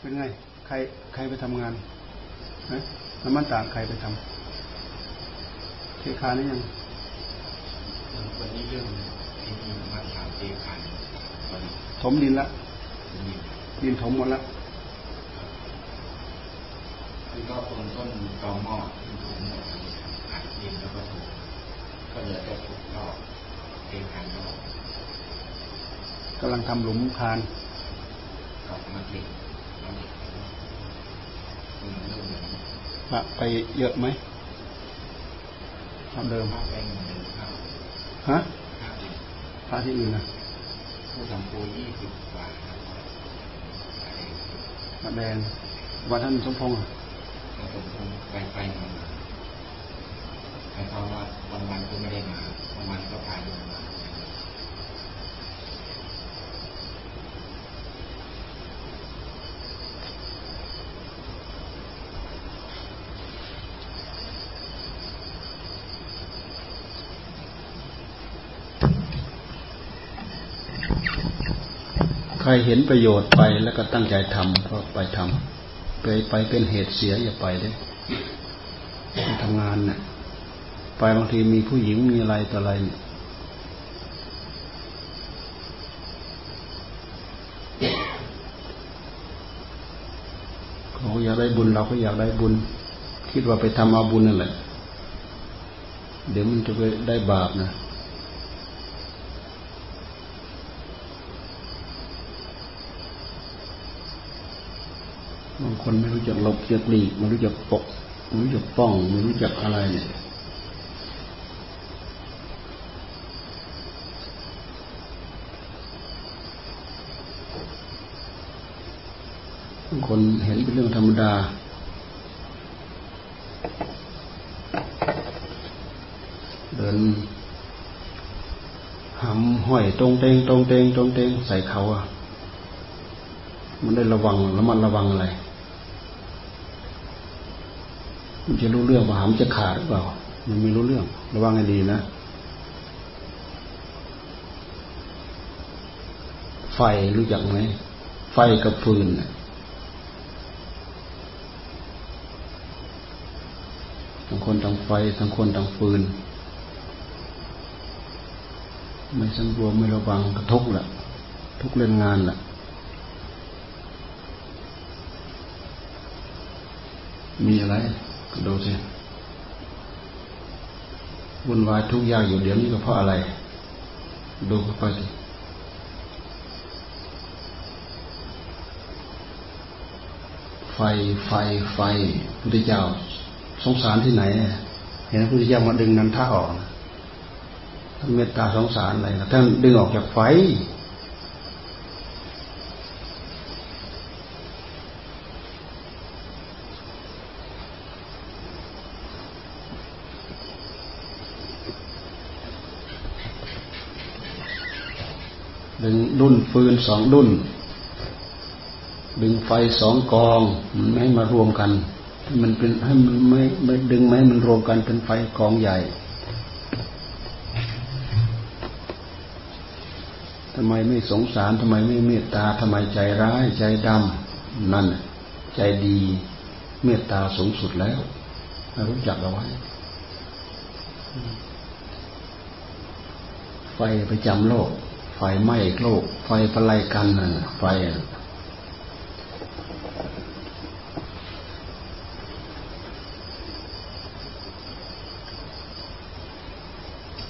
เป็นไง ใครใครไปทำงานนะน้ำมันตาใครไปทำเทคานี่ยังวันนี้เรื่องที่มีมาถามเทคานถมดินละดินถมหมดละคือก็ต้นต้นกอหม้อที่ถมหมดอัดดินแล้วก็ถูกก็เหลือแต่ถูกก็เทคานก็กำลังทำหลุมคานกลับมาเก็บ พระไปเยอะไหมทำเดิมฮะพระที่อื่นนะผู้ทำปูยี่สิบกว่าพระแดงวันท่านสมพงษ์อะสมพงษ์ไปไปมาใครเขาว่าวันวันก็ไม่ได้มาวันวันก็พาเดินมาใค รเห็นประโยชน์ไปแล้วก็ตั้งใจทำก็ไปทำไปไปเป็นเหตุเสียอย่าไปเลยไปทำงานเนะ่ยไปบางทีมีผู้หญิงมีอะไรต่ออะไรเนี่ยเขาอยากได้บุญเราก็อยากได้บุญ คิดว่าไปทำเอาบุญนั่นแหละ เดี๋ยวมันจะไปได้บาปนะบาง คนไม่รู้จักหลบจักหลีกไม่รู้จักปกไม่รู้จักป้องไม่รู้จักอะไรเนี่ยคนเห็นเป็นเรื่องธรรมดา เดินหำห้อยตรงเตงตรงเตงตรงเตงใส่เขาอะ มันได้ระวังแล้วมันระวังอะไร มันจะรู้เรื่องว่าหามจะขาดหรือเปล่า มันไม่รู้เรื่อง ระวังให้ดีนะ ไฟรู้จักไหม ไฟกับฟืนทั้งคนทั้งไฟ ทั้งคนทั้งฟืน ไม่สังรวมไม่ระวังกระทุกแหละทุกเรื่องงานแหละ มีอะไรดูสิวุ่นวายทุกอย่างอยู่เดี๋ยวนี้ก็เพราะอะไร ดูเข้าไปสิไฟไฟไฟพุทธเจ้าสงสารที่ไหน เห็นพระพุทธเจ้ามาดึงนันท่าออกท่านเมตตาสงสารอะไรท่านดึงออกจากไฟ ดุนฟืนสองดุนดึงไฟสองกองมันไม่มารวมกัน มันเป็นให้มันไม่ไม่ดึงไม่มันรวมกันเป็นไฟกองใหญ่ทำไมไม่สงสารทำไมไม่เมตตาทำไมใจร้ายใจดำนั่นใจดีเมตตาสูงสุดแล้วรู้จักเอาไว้ ไฟไปจำโลก ไฟไหม้โลก ไฟประไลกันไฟ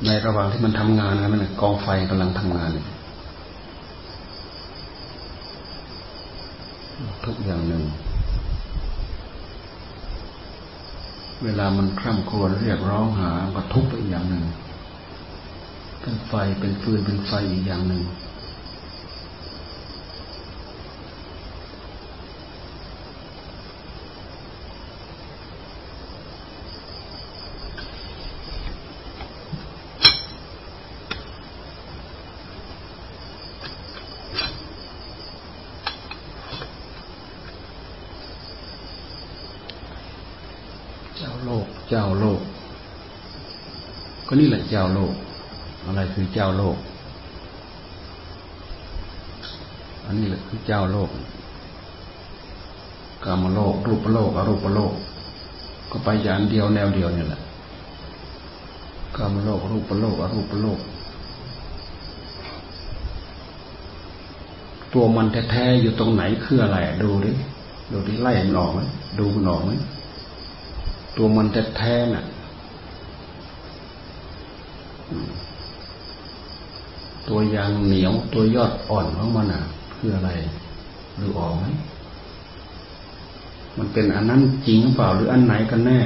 ในระหว่างที่มันทำงานกันมันกองไฟกำลังทำงาน ทุกอย่างหนึ่ง เวลามันคร่ำครวญเรียกร้องหาก็ทุกไปอย่างหนึ่ง เป็นไฟเป็นฟืนเป็นไฟอีกอย่างหนึ่ง เจ้าโลก เจ้าโลก ก็นี่แหละเจ้าโลก อะไรคือเจ้าโลก อันนี้แหละคือเจ้าโลกกามโลก รูปโลกอรูปโลก ก็ไปอย่างเดียวแนวเดียวนี่แหละกามโลก รูปโลกอรูปโลก ตัวมันแท้ๆอยู่ตรงไหนคืออะไร ดูดิดูดิไล่มันออกไหมดูมันออกไหมตัวมันแท้ๆน่ะ ตัวยางเหนียว ตัวยอดอ่อนของมันอะ คืออะไรดูออกไหมมันเป็นอันนั้นจริงหรือเปล่าหรืออันไหนกันแน่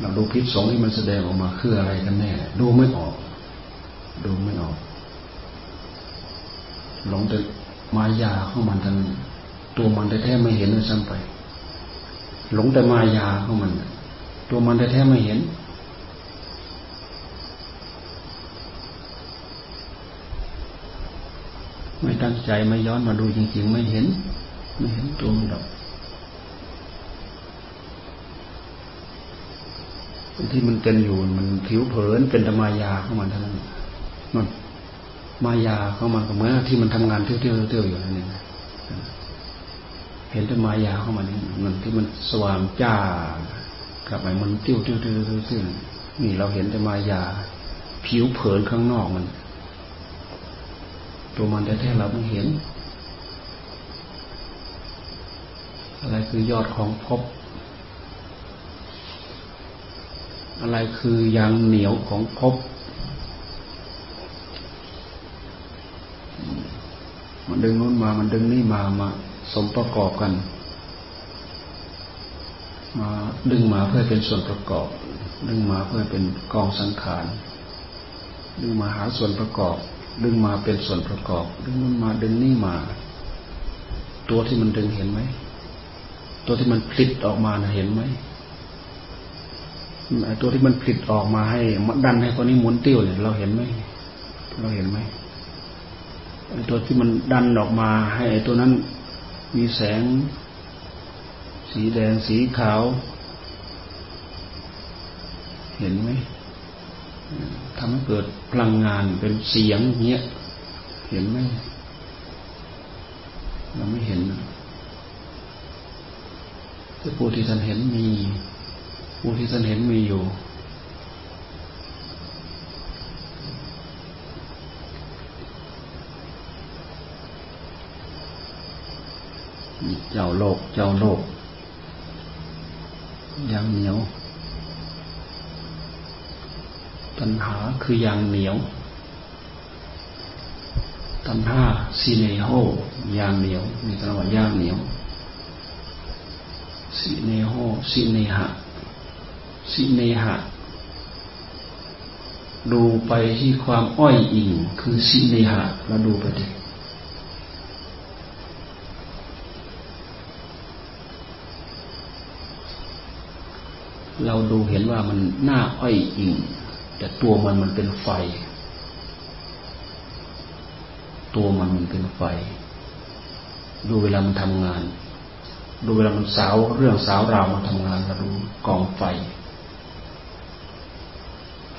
เราดูพิษสงที่มันแสดงออกมาคืออะไรกันแน่ ดูไม่ออก ดูไม่ออกหลงแต่มายาของมันทั้งตัวมันแท้ๆไม่เห็นเลยซ้ำไป หลงแต่มายาของมัน ตัวมันแท้ๆไม่เห็น ไม่ตั้งใจไม่ย้อนมาดูจริงๆ ไม่เห็น ไม่เห็นตัวมันดอกที่มันเป็นอยู่มันผิวเผินเป็นธรรมายาเข้ามาเท่านั้นมันมายาเข้ามาเหมือนที่มันทำงานเที่ยวเที่ยวเที่ยวอยู่นั่นเองเห็นแต่มายาเข้ามานี่มันที่มันสว่างจ้ากลับไปมันเที่ยวเที่ยวเที่ยวเที่ยวนี่เราเห็นแต่มายา ผิวเผินข้างนอกมัน ตัวมันแท้ๆเราไม่เห็น อะไรคือยอดของภพอะไรคือยางเหนียวของภพมันดึงนู้นมา มันดึงนี่มามาสมประกอบกัน มาดึงมาเพื่อเป็นส่วนประกอบ ดึงมาเพื่อเป็นกองสังขาร ดึงมาหาส่วนประกอบ ดึงมาเป็นส่วนประกอบ ดึงมันมาดึงนี่มา ตัวที่มันดึงเห็นไหม ตัวที่มันผลิตออกมานะเห็นไหมตัวที่มันผลิตออกมาให้มันดันให้คนนี้หมุนติ้วเนี่ยเราเห็นไหมเราเห็นไหมตัวที่มันดันออกมาให้ตัวนั้นมีแสง สีแดงสีขาว เห็นไหม ทำให้เกิดพลังงานเป็นเสียงเงี้ย เห็นไหมเราไม่เห็นแต่ผู้ที่ท่านเห็นมี ผู้ที่ท่านเห็นมีอยู่ เจ้าโลก เจ้าโลก ยังเหนียวตัณ หาคือยางเหนียว ตัณหาซีเนโฮยางเหนียวมีตำว่ายางเหนียวซีเนโฮซีเนหะซีเนหะดูไปที่ความอ้อยอิงคือซีเนหะแล้วดูไปดิเราดูเห็นว่ามันหน้าอ้อยอิง แต่ตัวมันมันเป็นไฟ ตัวมันมันเป็นไฟ ดูเวลามันทำงาน ดูเวลามันสาวเรื่องสาวราวมาทำงานเราดูกองไฟ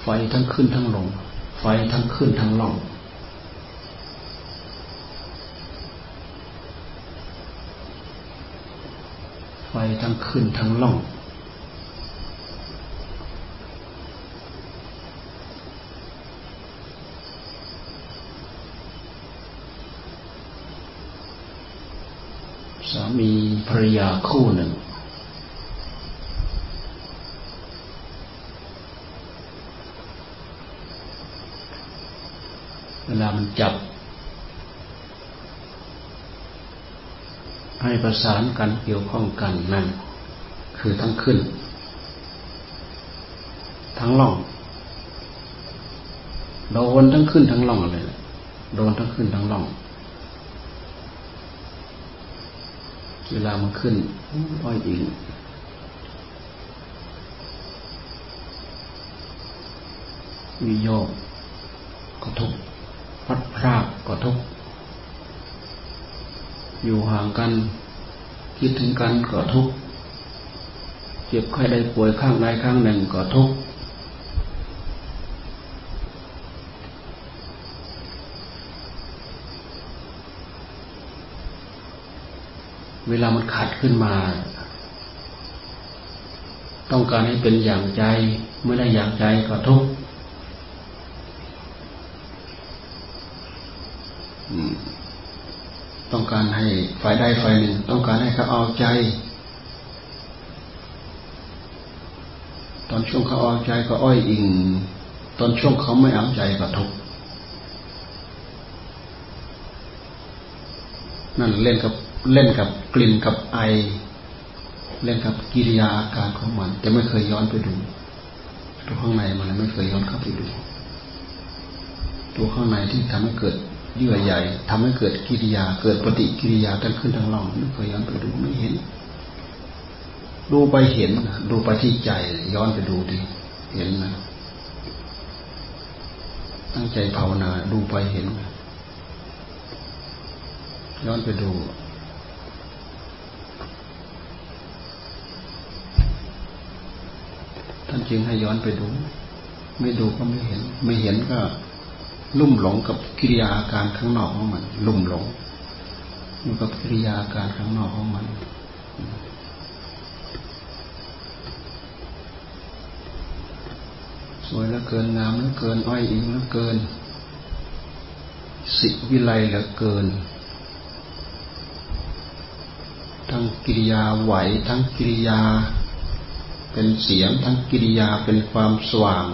ไฟทั้งขึ้นทั้งลง ไฟทั้งขึ้นทั้งล่องไฟทั้งขึ้นทั้งล่องา มีภรรยาคู่หนึ่ง เวลามันจับ ให้ประสานกันเกี่ยวข้องกันนั่น คือทั้งขึ้น ทั้งล่อง โดนทั้งขึ้นทั้งล่องเลย โดนทั้งขึ้นทั้งล่อง เวลามันขึ้นอ้อยอิงมีโยกก็ทุกพัดพรากก็ทุกอยู่ห่างกัน คิดถึงกันก็ทุกเจ็บไข้ได้ป่วยข้างใดข้างหนึ่งก็ทุกข์ เวลามันขัดขึ้นมา ต้องการให้เป็นอย่างใจไม่ได้อย่างใจก็ทุกข์ต้องการให้ฝ่ายใดฝ่ายหนึ่ง ต้องการให้เขาเอาใจ ตอนช่วงเขาเอาใจก็อ้อยอิง ตอนช่วงเขาไม่เอาใจก็ทุกข์นั่นเล่นกับ เล่นกับกลิ่นกับไอ เล่นกับกิริยาอาการของมัน แต่ไม่เคยย้อนไปดูตัวข้างในมันไม่เคยย้อนเข้าไปดู ตัวข้างในที่ทำให้เกิดเยื่อใหญ่ทำให้เกิดกิริยา เกิดปฏิกิริยาทั้งขึ้นทั้งล่องไม่เคยย้อนไปดูไม่เห็น ดูไปเห็นดูไปที่ใจย้อนไปดูดิเห็นนะตั้งใจภาวนาดูไปเห็นย้อนไปดูท่านจึงให้ย้อนไปดู ไม่ดูก็ไม่เห็น ไม่เห็นก็ลุ่มหลงกับกิริยาอาการข้างนอกของมัน ลุ่มหลงอยู่กับกิริยาอาการข้างนอกของมันสวยแล้วเกินงามแล้วเกินอ้อยอิงแล้วเกิน สิวิไลแล้วเกิน ทั้งกิริยาไหวทั้งกิริยา เป็นเสียง ทั้งกิริยาเป็นความสว่าง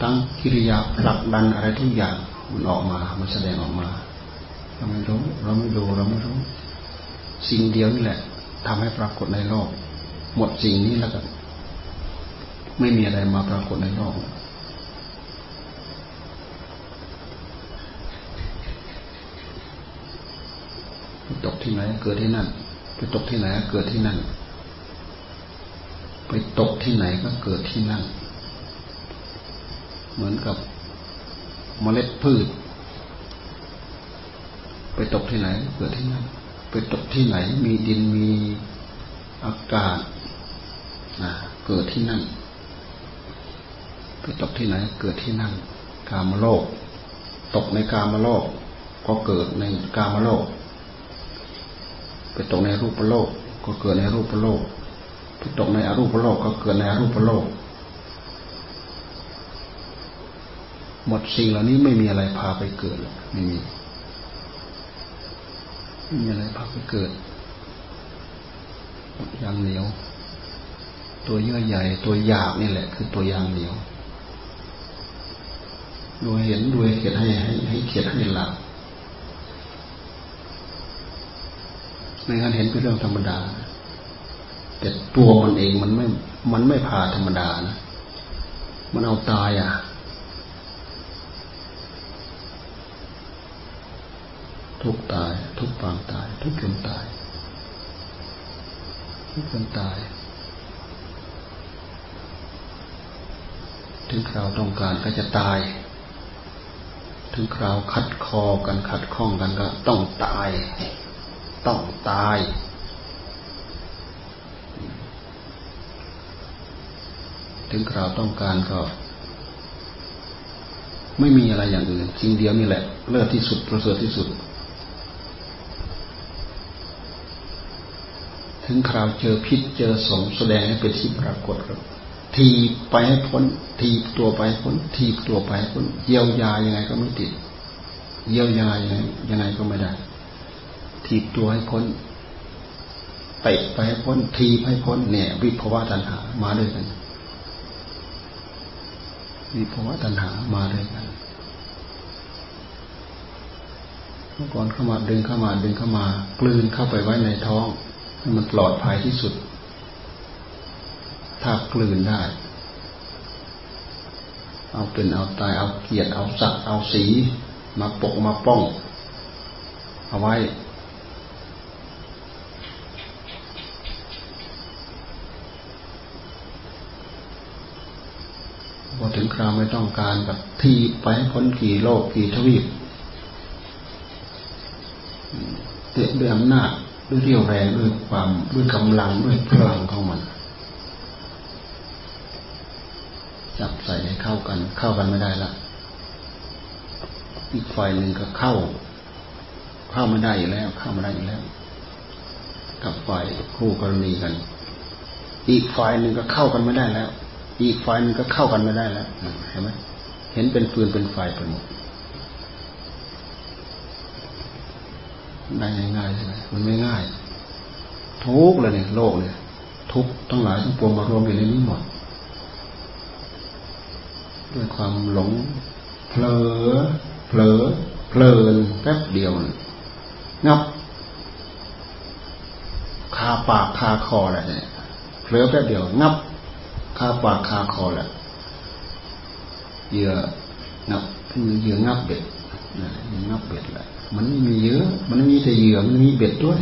ทั้งกิริยาผลักดันอะไรทุกอย่างมันออกมา มันแสดงออกมา เราไม่รู้ เราไม่ดูเราไม่รู้ สิ่งเดียวนี่แหละทำให้ปรากฏในโลก หมดสิ่งนี้แล้วก็ไม่มีอะไรมาปรากฏในโลกตกที่ไหนเกิดที่นั่นไปตกที่ไหนเกิดที่นั่น ไปตกที่ไหนก็เกิดที่นั่น เหมือนกับเมล็ดพืช ไปตกที่ไหนเกิดที่นั่น ไปตกที่ไหน มีดินมีอากาศนะเกิดที่นั่น ไปตกที่ไหน เกิดที่นั่น กามโลก ตกในกามโลก ก็เกิดในกามโลก ไปตกในรูปโลก ก็เกิดในรูปโลก ไปตกในอรูปโลกก็เกิดในอรูปโลก หมดสิ่งเหล่านี้ไม่มีอะไรพาไปเกิดไม่มีไม่มีอะไรพาไปเกิดยางเหนียว ตัวเยื่อใหญ่ตัวหยาบนี่แหละ คือตัวยางเหนียวดูเห็นดูเขียนให้ให้ให้เขียนให้หลับในการเห็นเป็นเรื่องธรรมดา แต่ตัวมันเองมันไม่ มันไม่พาธรรมดานะ มันเอาตายอะ ทุกตาย ทุกปางตาย ทุกจนตาย ทุกจนตาย ถึงคราวต้องการก็จะตาย ถึงคราวขัดคอกันขัดข้องกันก็ต้องตาย ต้องตาย ถึงคราวต้องการก็ไม่มีอะไรอย่างอื่นจริงเดียวนี่แหละ เลิศที่สุดประเสริฐที่สุด ถึงคราวเจอพิษเจอสมแสดงให้เป็นที่ปรากฏครับทีไปให้พ้น ทีตัวไปพ้น ทีตัวไปพ้น เยียวยายังไงก็ไม่ติด เยียวยายังไงยังไงก็ไม่ได้ ทีตัวให้พ้นเตะไปให้พ้น ทีให้พ้นเนี่ย วิภวะตัณหามาด้วยกัน วิภาวะตัณหามาด้วยกันเมื่อก่อนเข้ามาดึงเข้ามาดึงเข้ามากลืนเข้าไปไว้ในท้องให้มันปลอดภัยที่สุด ถ้ากลืนได้ เอาเป็นเอาตายเอาเกียรติเอาสักเอาสี มาปกมาป้อง เอาไว้ พอถึงคราไม่ต้องการแบบทีไปพ้นกี่โลกกี่ทวีปเตะด้วยอำนาจด้วยเรี่ยวแรงด้วยความด้วยกำลังด้วยพลังของมัน จับใส่ให้เข้ากัน เข้ากันไม่ได้ละอีกฝ่ายหนึ่งก็เข้า เข้าไม่ได้อยู่แล้ว เข้าไม่ได้อยู่แล้ว กับฝ่ายคู่กรณีกัน อีกฝ่ายหนึ่งก็เข้ากันไม่ได้แล้ว อีกฝ่ายนึงก็เข้ากันไม่ได้แล้วเห็นไหมเห็นเป็นฟืนเป็นไฟไปหมดได้ง่ายๆใช่ไหมมันไม่ง่าย ทุกเลยเนี่ย โลกเนี่ย ทุกทั้งหลายทั้งปวงมารวมอยู่ในนี้หมด ด้วยความหลงเผลอเผลอเพลินแป๊บเดียวงับคาปากคาคอแหละเนี่ยเผลอแป๊บเดียว งับ คาปากคาคอแหละเหยื่องับเป็นเหยื่องับเบ็ดนะงับเบ็ดแหละมันมีเยอะ มันมีแต่เหยื่อมันมีเบ็ดด้วย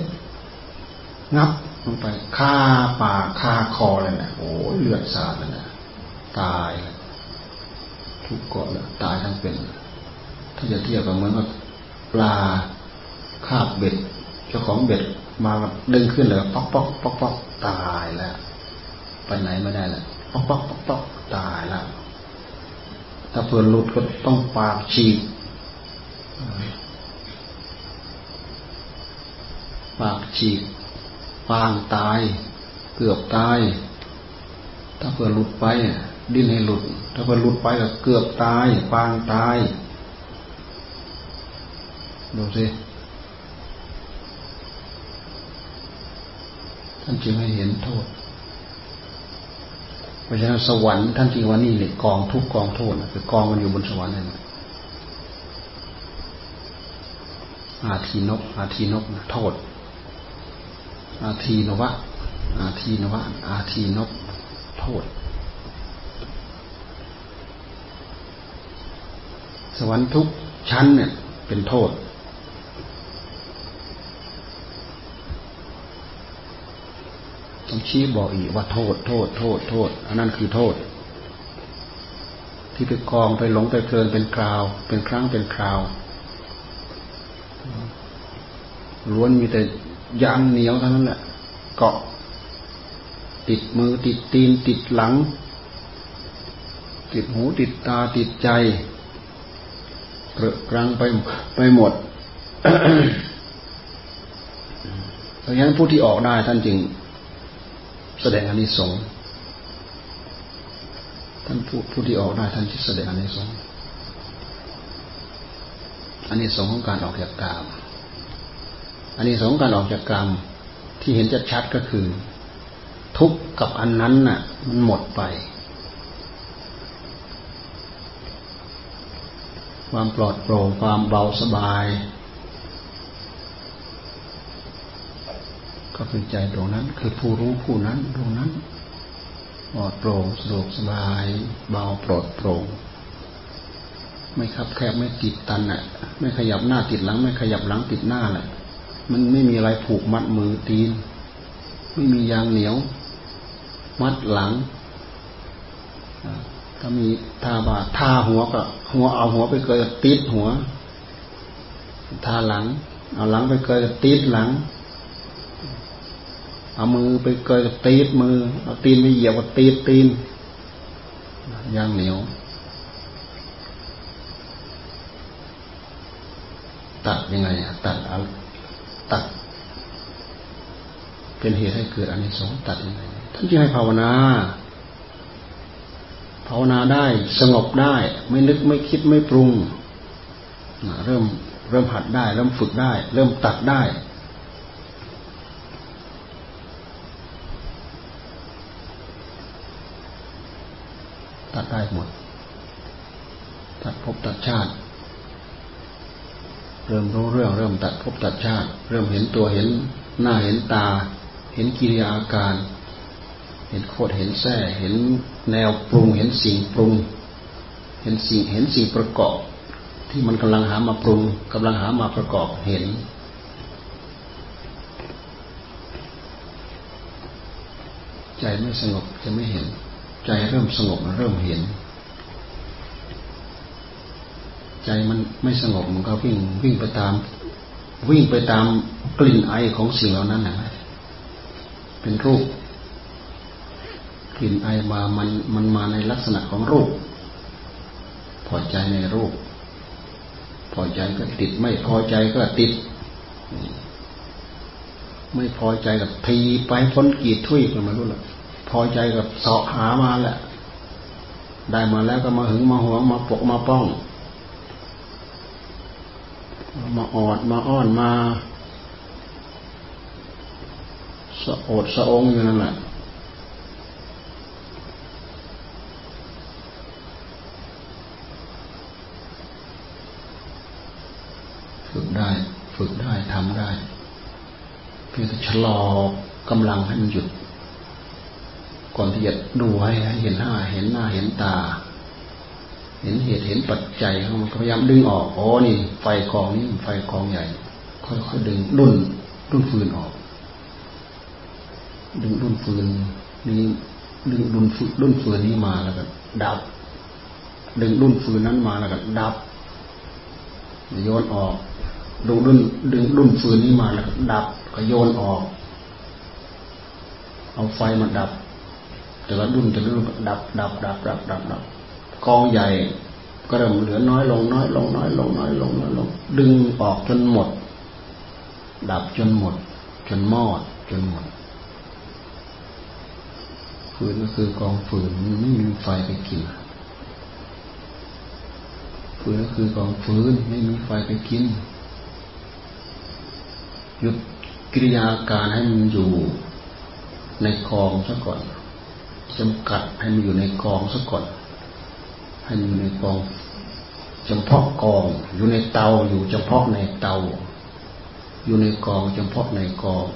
งับลงไปคาปากคาคอเลยนะโอ้ยเลือดสาดเลยนะตายทุกเกาะแล้วตายทั้งเป็น ถ้าจะเทียบกับเหมือนว่าปลาคาบเบ็ด เจ้าของเบ็ดมาดึงขึ้นเลยป๊อกป๊อกป๊อกป๊อกตายแล้วไปไหนไม่ได้แล้ว ป๊อกป๊อกป๊อกป๊อกตายแล้ว ถ้าเพื่อนหลุดก็ต้องปากฉีกปากฉีกปางตาย เกือบตาย ถ้าเพื่อหลุดไป ดิ้นให้หลุด ถ้าเพื่อหลุดไปก็เกือบตาย ปางตายดูสิท่านจึงให้เห็นโทษ เพราะฉะนั้นสวรรค์ท่านจึงว่านี่เลยกองทุกกองโทษคือกองมันอยู่บนสวรรค์นั่นอาทีนกอาทีนกโทษ อาทีนวะ อาทีนวะ อาทีนกโทษ สวรรค์ทุกชั้นเนี่ย เป็นโทษต้อง ชี้บอกอีกว่าโทษ โทษ โทษ โทษ อันนั้นคือโทษ ที่ไปกองไปหลงไปเพลินเป็นคราว เป็นครั้งเป็นคราวล้วนมีแต่ยางเหนียวเท่านั้นแหละ เกาะ ติดมือติดตีน ติดหลัง ติดหูติดตาติดใจเกลกรังไปไปหมดเพราะฉะนั้นผู้ที่ออกได้ท่านจึง แสดงอนิสงส์ท่านผู้ผู้ที่ออกได้ท่านที่แสดงอนิสงส์อันนี้สงของการออกจากกามอันนี้สงการออกจากกรรมที่เห็นจะชัดก็คือ ทุกข์กับอันนั้นน่ะ มันหมดไป ความปลอดโปร่งความเบาสบาย ก็คือใจตรงนั้น คือผู้รู้ผู้นั้นตรงนั้นปลอดโปร่งสะดวกสบายเบาปลอดโปร่งไม่คับแคบไม่ติดตันอะ ไม่ขยับหน้าติดหลัง ไม่ขยับหลังติดหน้าแหละมันไม่มีอะไรผูกมัดมือตีน ไม่มียางเหนียว มัดหลังถ้ามีทาบาทาหัวก็ หัวเอาหัวไปเกยติดหัว ทาหลัง เอาหลังไปเกยติดหลัง เอามือไปเกยตีดมือ เอาตีนไปเหยียบกับตีดตีนย่างเหนียวตัดยังไงตัดตัด เป็นเหตุให้เกิดอันนี้สองตัดยังไงท่านจึงให้ภาวนาภาวนาได้สงบได้ ไม่นึกไม่คิดไม่ปรุงเริ่มเริ่มหัดได้ เริ่มฝึกได้ เริ่มตัดได้ ตัดได้หมด ตัดภพตัดชาติ เริ่มรู้เรื่องเริ่มตัดภพตัดชาติ เริ่มเห็นตัวเห็นหน้าเห็นตา เห็นกิริยาอาการ เห็นโคตรเห็นแท้เห็นแนวปรุง เห็นสิ่งปรุง เห็นสิ่งเห็นสิ่งประกอบ ที่มันกำลังหามาปรุงกำลังหามาประกอบเห็นใจไม่สงบจะไม่เห็น ใจเริ่มสงบเริ่มเห็น ใจมันไม่สงบมันก็วิ่งวิ่งไปตาม วิ่งไปตามกลิ่นไอของสิ่งเหล่านั้นนะเป็นรูปกลิ่นไอมามันมันมาในลักษณะของรูป พอใจในรูป พอใจก็ติดไม่พอใจก็ติด ไม่พอใจกับทีไปพ้นกีดทุยกันมารู้ละ พอใจกับเสาะหามาแหละ ได้มาแล้วก็มาหึงมาหวงมาปกมาป้อง มาออดมาอ้อนมาสะโอดสะองอยู่นั่นแหละฝึกได้ฝึกได้ทำได้ เพียงแต่ชะลอกำลังให้มันหยุด ก่อนที่จะดูให้เห็นหน้า เห็นหน้าเห็นตา เห็นเหตุเห็นปัจจัยมันพยายามดึงออกอ๋อนี่ ไฟกองนี้ไฟกองใหญ่ค่อยๆดึงรุ่นรุ่นฟืนออก ดึงรุ่นฟืนนี้ดึงรุ่นฟืนรุ่นฟืนนี้มาแล้วก็ดับ ดึงรุ่นฟืนนั้นมาแล้วก็ดับโยนออกดึงดุนดึงดุนฟืนนี้มาแล้วก็ดับก็โยนออก เอาไฟมาดับ แต่ละดุนแต่ละดุนดับดับดับดับดับดับกองใหญ่ก็เริ่มเหลือน้อยลงน้อยลงน้อยลงน้อยลงน้อยลง ดึงออกจนหมด ดับจนหมด จนมอดจนหมดฟืนก็คือกองฟืนไม่มีไฟไปกินฟืนก็คือกองฟืนไม่มีไฟไปกินหยุดกิริยาการให้มันอยู่ในกองซะก่อน จำกัดให้มันอยู่ในกองซะก่อน ให้มันอยู่ในกองเพาะกอง อยู่ในเตาอยู่เฉพาะในเตา อยู่ในกองเฉพาะในกอง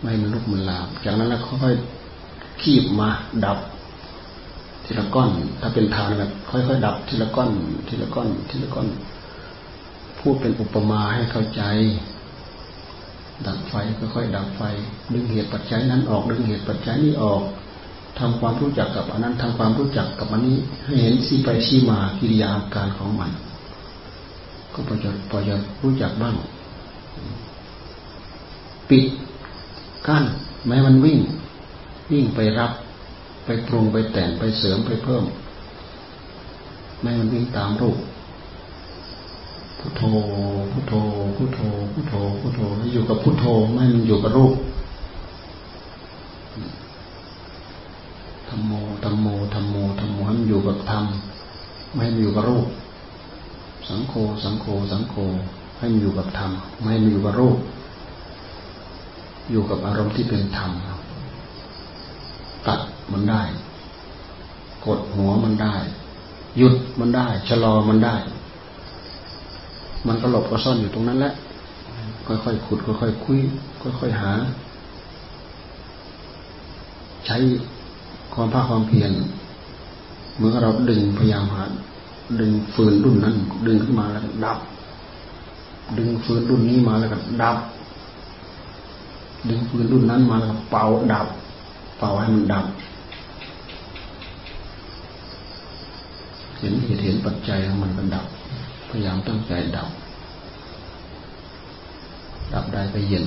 ไม่มันลุกมันลาม จากนั้นแล้วค่อยๆคีบมาดับ ทีละก้อน ถ้าเป็นทานแบบค่อยๆดับ ทีละก้อน ทีละก้อน ทีละก้อน พูดเป็นอุปมาให้เข้าใจดับไฟค่อยๆดับไฟ ดึงเหตุปัจจัยนั้นออก ดึงเหตุปัจจัยนี้ออก ทำความรู้จักกับอันนั้นทำความรู้จักกับอันนี้ ให้เห็นสีไปสีมากิริยาการของมัน ก็พอจะพอจะรู้จักบ้าง ปิดกั้นแม้มันวิ่ง วิ่งไปรับ ไปปรุงไปแต่งไปเสริมไปเพิ่มแม้มันวิ่งตามรูปพุทโธพุทโธพุทโธพุทโธพุทโธอยู่กับพุทโธไม่มันอยู่กับรูป ธรรมโมธรรมโมธรรมโมธรรมโมให้มันอยู่กับธรรมไม่ให้มันอยู่กับรูป สังโฆสังโฆสังโฆให้มันอยู่กับธรรมไม่ให้มันอยู่กับรูป อยู่กับอารมณ์ที่เป็นธรรมตัดมันได้ กดหัวมันได้ หยุดมันได้ ชะลอมันได้ มันก็หลบก็ซ่อนอยู่ตรงนั้นแหละค่อยๆขุดค่อยๆคุยค่อยๆหา ใช้ ความภาคความเพียรเมื่อเราดึงพยายามหาดึงฟืนรุ่นนั้น ดึงขึ้นมาแล้วดับ ดึงฟืนรุ่นนี้มาแล้วก็ดับ ดึงฟืนรุ่นนั้นมาแล้วเป่าดับ เป่าให้มันดับ เห็นเหตุเห็นปัจจัยของมันก็ดับ พยายามตั้งใจดับ ดับได้ก็เย็น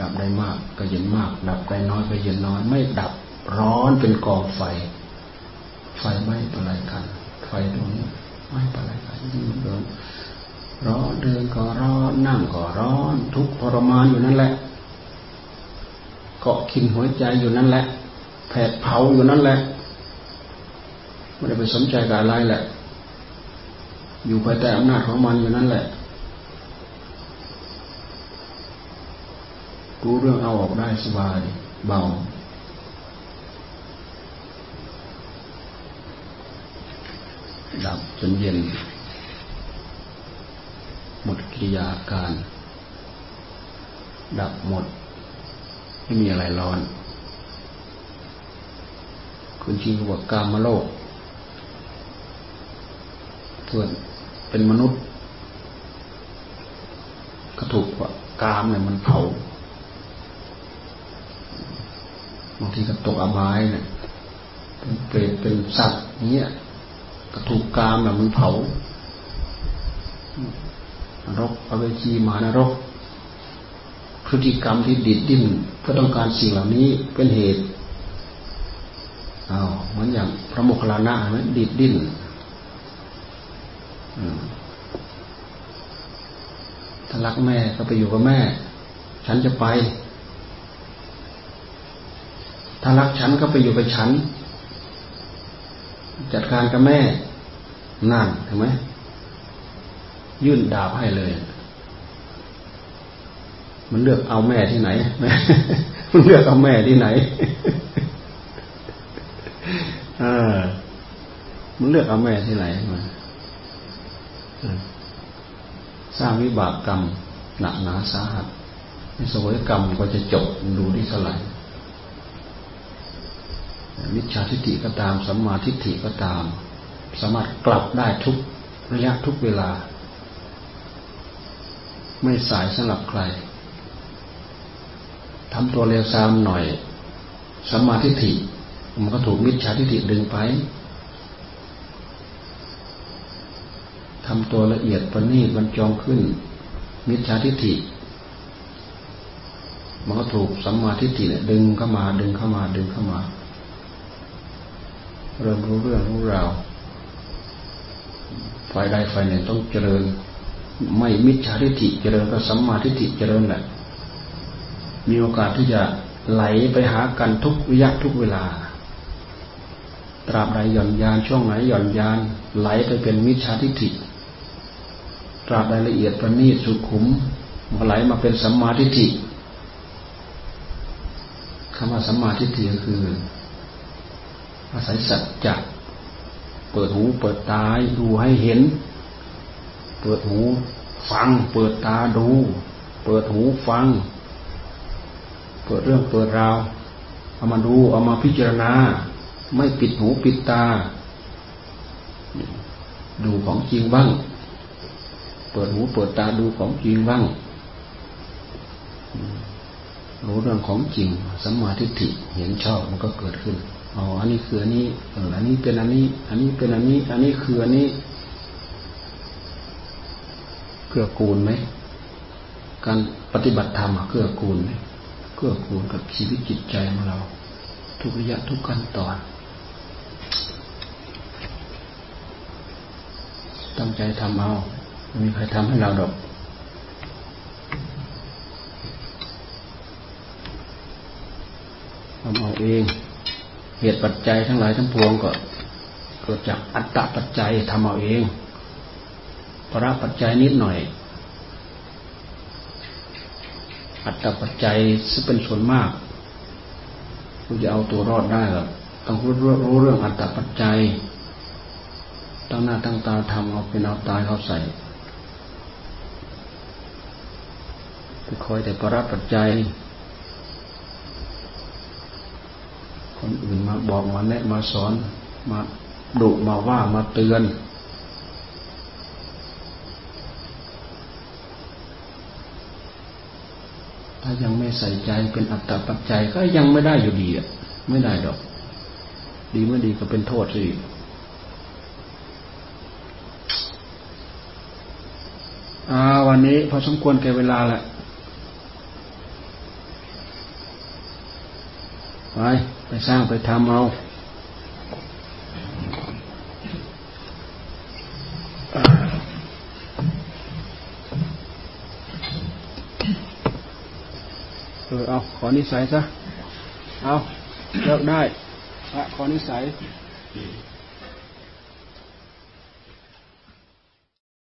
ดับได้มากก็เย็นมาก ดับได้น้อยก็เย็นน้อย ไม่ดับร้อนเป็นกองไฟ ไฟไหม่เป็นไรกัน ไฟตรงนี้ไม่เป็นไรกันยิ่งเดินร้อนเดินก็ร้อนนั่งก็ร้อน ทุกทรมานอยู่นั่นแหละเกาะกินหัวใจอยู่นั่นแหละแผดเผาอยู่นั่นแหละไม่ได้ไปสนใจกับอะไรแหละ อยู่ภายใต้อำนาจของมันอยู่นั่นแหละ รู้เรื่องเอาออกได้สบายเบา ดับจนเย็น หมดกิริยาการ ดับหมด ไม่มีอะไรร้อน คุณจริงบอกกามโลกเพื่อนเป็นมนุษย์ ก็ถูกกามเนี่ยมันเผา บางทีก็ตกอบายเนี่ยเป็นเปรตเป็นสัตว์เนี้ยก็ถูกกามเนี่ยมันเผานรกเอาไปจีมานรก พฤติกรรมที่ดิดดิ้นเพื่อต้องการสิ่งเหล่านี้เป็นเหตุอ้าวเหมือนอย่างพระโมคคัลลานะไหมดิดดิ้นถ้ารักแม่ก็ไปอยู่กับแม่ ฉันจะไป ถ้ารักฉันก็ไปอยู่กับฉัน จัดการกับแม่นั่นเห็นไหมยื่นดาบให้เลย มันเลือกเอาแม่ที่ไหนมันเลือกเอาแม่ที่ไหนอมันเลือกเอาแม่ที่ไหนมาสร้างวิบากกรรมหนักหนาสาหัสสวยกรรมก็จะจบดูที่เท่าไหร่ มิจฉาทิฏฐิก็ตามสัมมาทิฏฐิก็ตาม สามารถกลับได้ทุกระยะทุกเวลา ไม่สายสำหรับใครทำตัวเลวซามหน่อยสัมมาทิฏฐิมันก็ถูกมิจฉาทิฏฐิดึงไปทำตัวละเอียดประณีตบรรจงขึ้น มิจฉาทิฏฐิมันก็ถูกสัมมาทิฏฐิเนี่ยดึงเข้ามาดึงเข้ามาดึงเข้ามา เริ่มรู้เรื่องรู้ราวฝ่ายใดฝ่ายหนึ่งต้องเจริญ ไม่มิจฉาทิฏฐิเจริญก็สัมมาทิฏฐิเจริญแหละมีโอกาสที่จะไหลไปหากันทุกวิยะทุกเวลา ตราบใดหย่อนยานช่วงไหนหย่อนยานไหลไปเป็นมิจฉาทิฏฐิ ตราบรายละเอียดประณีตสุขุมมาไหลมาเป็นสัมมาทิฏฐิคำว่าสัมมาทิฏฐิก็คือ อาศัยสัจจะเปิดหู เปิดตาดูให้เห็น เปิดหูฟัง เปิดตาดู เปิดหูฟัง เปิดเรื่องเปิดราวเอามาดูเอามาพิจารณา ไม่ปิดหูปิดตา ดูของจริงบ้าง เปิดหูเปิดตาดูของจริงบ้างรู้เรื่องของจริงสัมมาทิฏฐิเห็นชอบมันก็เกิดขึ้น อ๋อ อันนี้คืออันนี้เอออันนี้เป็นอันนี้ อันนี้เป็นอันนี้ อันนี้คืออันนี้ เกื้อกูลไหม การปฏิบัติธรรมเกื้อกูลไหมเกื้อกูลกับชีวิตจิตใจของเรา ทุกระยะทุกขั้นตอนตั้งใจทำเอาไม่มีใครทำให้เราดอกทำเอาเอง เหตุปัจจัยทั้งหลายทั้งปวงก็เกิดจากอัตตปัจจัยทำเอาเองปราปัจจัยนิดหน่อย อัตตปัจจัยซึ่งเป็นส่วนมากคุณจะเอาตัวรอดได้หรอต้องรู้รู้เรื่องอัตตปัจจัยตั้งหน้าตั้งตาทำเอาเป็นเอาตายเขาใส่ไปคอยแต่ประรัปัจจัย คนอื่นมาบอกมาแนะมาสอน มาดุมาว่ามาเตือน ถ้ายังไม่ใส่ใจเป็นอัตตาปัจจัยก็ยังไม่ได้อยู่ดีอะไม่ได้ดอก ดีไม่ดีก็เป็นโทษสิอาวันนี้พอสมควรแก่เวลาแหละ ไป ไปสร้างไปทำเอาเออเอาขอนิสัยซะ เอาเลิกได้ ขอนิสัย